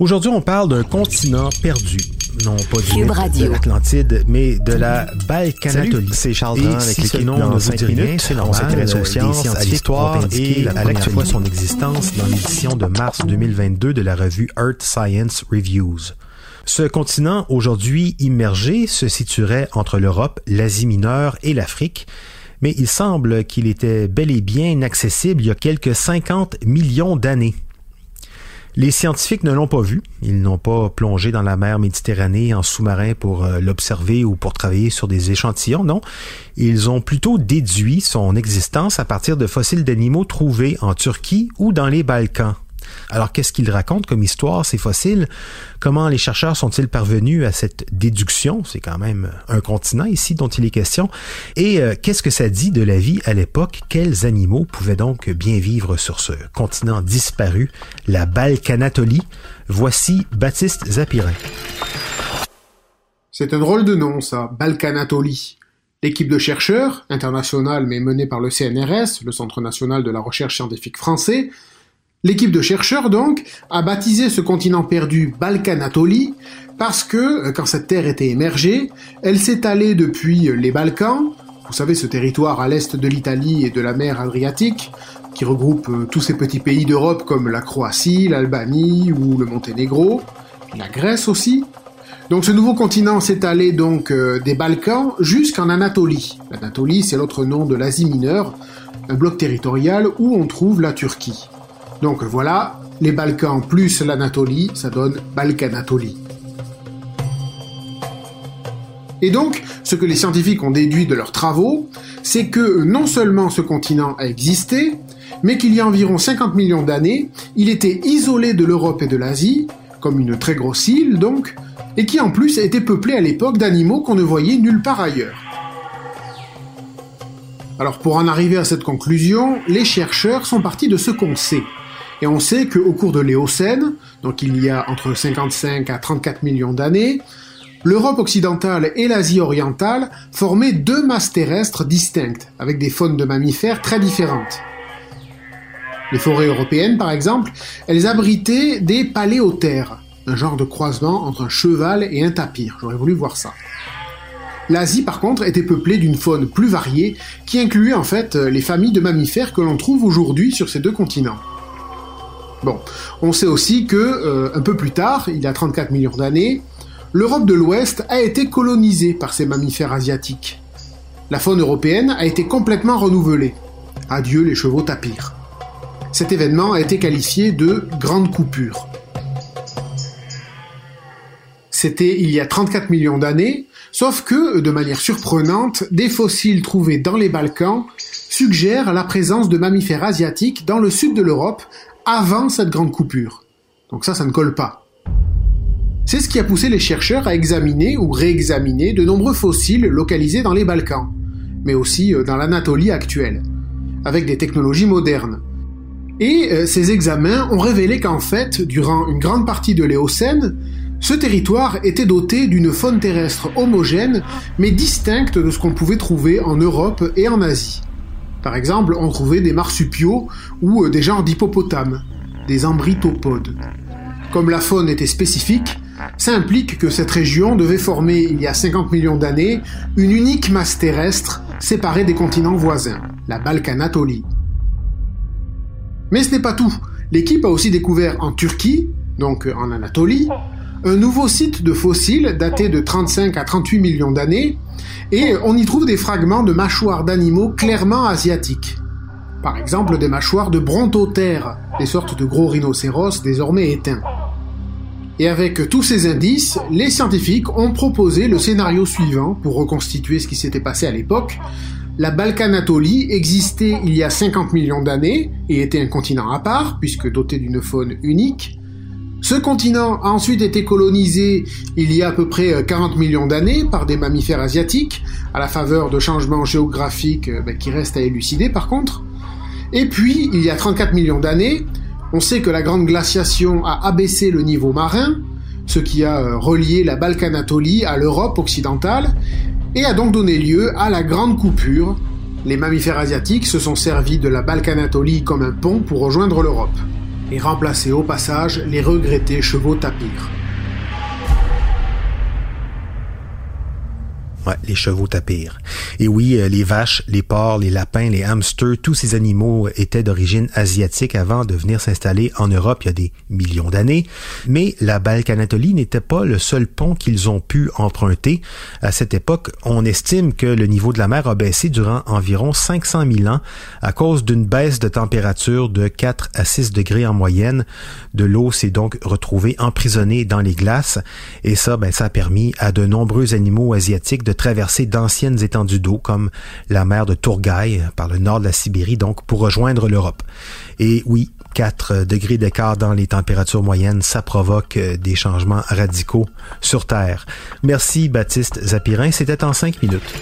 Aujourd'hui, on parle d'un continent perdu. Non pas du de l'Atlantide, mais de la Balkanatolie. c'est Charles Dran avec si les nom dans ne vous 5 dit rien, minutes. c'est On normal. s'intéresse aux Les sciences, à l'histoire et la à première fois l'actualité. son existence dans l'édition de mars 2022 de la revue Earth Science Reviews. Ce continent, aujourd'hui immergé, se situerait entre l'Europe, l'Asie mineure et l'Afrique, mais il semble qu'il était bel et bien inaccessible il y a quelques 50 millions d'années. Les scientifiques ne l'ont pas vu. Ils n'ont pas plongé dans la mer Méditerranée en sous-marin pour euh, l'observer ou pour travailler sur des échantillons, non. Ils ont plutôt déduit son existence à partir de fossiles d'animaux trouvés en Turquie ou dans les Balkans. Alors qu'est-ce qu'ils racontent comme histoire, ces fossiles? Comment les chercheurs sont-ils parvenus à cette déduction? C'est quand même un continent ici dont il est question. Et euh, qu'est-ce que ça dit de la vie à l'époque? Quels animaux pouvaient donc bien vivre sur ce continent disparu, la Balkanatolie? Voici Baptiste Zapirin. C'est un drôle de nom, ça, Balkanatolie. L'équipe de chercheurs, internationale mais menée par le CNRS, le Centre national de la recherche scientifique français, l'équipe de chercheurs donc a baptisé ce continent perdu Balkanatolie parce que, euh, quand cette terre était émergée, elle s'étalait depuis les Balkans, vous savez ce territoire à l'est de l'Italie et de la mer Adriatique, qui regroupe euh, tous ces petits pays d'Europe comme la Croatie, l'Albanie ou le Monténégro, la Grèce aussi, donc ce nouveau continent s'étalait donc euh, des Balkans jusqu'en Anatolie. L'Anatolie, c'est l'autre nom de l'Asie mineure, un bloc territorial où on trouve la Turquie. Donc voilà, les Balkans plus l'Anatolie, ça donne Balkanatolie. Et donc, ce que les scientifiques ont déduit de leurs travaux, c'est que non seulement ce continent a existé, mais qu'il y a environ 50 millions d'années, il était isolé de l'Europe et de l'Asie, comme une très grosse île donc, et qui en plus était peuplé à l'époque d'animaux qu'on ne voyait nulle part ailleurs. Alors pour en arriver à cette conclusion, les chercheurs sont partis de ce qu'on sait. Et on sait qu'au cours de l'Éocène, donc il y a entre 55 à 34 millions d'années, l'Europe occidentale et l'Asie orientale formaient deux masses terrestres distinctes, avec des faunes de mammifères très différentes. Les forêts européennes, par exemple, elles abritaient des paléothères, un genre de croisement entre un cheval et un tapir. J'aurais voulu voir ça. L'Asie, par contre, était peuplée d'une faune plus variée, qui incluait en fait les familles de mammifères que l'on trouve aujourd'hui sur ces deux continents. Bon, on sait aussi que, euh, un peu plus tard, il y a 34 millions d'années, l'Europe de l'Ouest a été colonisée par ces mammifères asiatiques. La faune européenne a été complètement renouvelée. Adieu les chevaux tapirs. Cet événement a été qualifié de grande coupure. C'était il y a 34 millions d'années, sauf que, de manière surprenante, des fossiles trouvés dans les Balkans suggèrent la présence de mammifères asiatiques dans le sud de l'Europe avant cette grande coupure. Donc ça, ça ne colle pas. C'est ce qui a poussé les chercheurs à examiner ou réexaminer de nombreux fossiles localisés dans les Balkans, mais aussi euh, dans l'Anatolie actuelle, avec des technologies modernes. Et euh, ces examens ont révélé qu'en fait, durant une grande partie de l'Éocène, ce territoire était doté d'une faune terrestre homogène, mais distincte de ce qu'on pouvait trouver en Europe et en Asie. Par exemple, on trouvait des marsupiaux ou euh, des genres d'hippopotames, des embrytopodes. Comme la faune était spécifique, ça implique que cette région devait former, il y a 50 millions d'années, une unique masse terrestre séparée des continents voisins, la Balkanatolie. Mais ce n'est pas tout. L'équipe a aussi découvert en Turquie, donc en Anatolie, un nouveau site de fossiles daté de 35 à 38 millions d'années, et on y trouve des fragments de mâchoires d'animaux clairement asiatiques. Par exemple des mâchoires de brontotères, des sortes de gros rhinocéros désormais éteints. Et avec tous ces indices, les scientifiques ont proposé le scénario suivant pour reconstituer ce qui s'était passé à l'époque. La Balkanatolie existait il y a 50 millions d'années et était un continent à part, puisque doté d'une faune unique. Ce continent a ensuite été colonisé il y a à peu près 40 euh, millions d'années par des mammifères asiatiques, à la faveur de changements géographiques euh, ben, qui restent à élucider par contre. Et puis, il y a 34 millions d'années, on sait que la grande glaciation a abaissé le niveau marin, ce qui a euh, relié la Balkanatolie à l'Europe occidentale, et a donc donné lieu à la grande coupure. Les mammifères asiatiques se sont servis de la Balkanatolie comme un pont pour rejoindre l'Europe et remplacer au passage les regrettés chevaux tapirs. Ouais, les chevaux tapirs. Et oui, euh, les vaches, les porcs, les lapins, les hamsters, tous ces animaux étaient d'origine asiatique avant de venir s'installer en Europe il y a des millions d'années. Mais la Balkanatolie n'était pas le seul pont qu'ils ont pu emprunter. À cette époque, on estime que le niveau de la mer a baissé durant environ 500 000 ans à cause d'une baisse de température de 4 à 6 degrés en moyenne. De l'eau s'est donc retrouvée emprisonnée dans les glaces et ça, ben, ça a permis à de nombreux animaux asiatiques de traverser d'anciennes étendues d'eau comme la mer de Tourgaï par le nord de la Sibérie, donc pour rejoindre l'Europe. Et oui, 4 degrés d'écart dans les températures moyennes, ça provoque euh, des changements radicaux sur Terre. Merci Baptiste Zapirin, c'était en 5 minutes.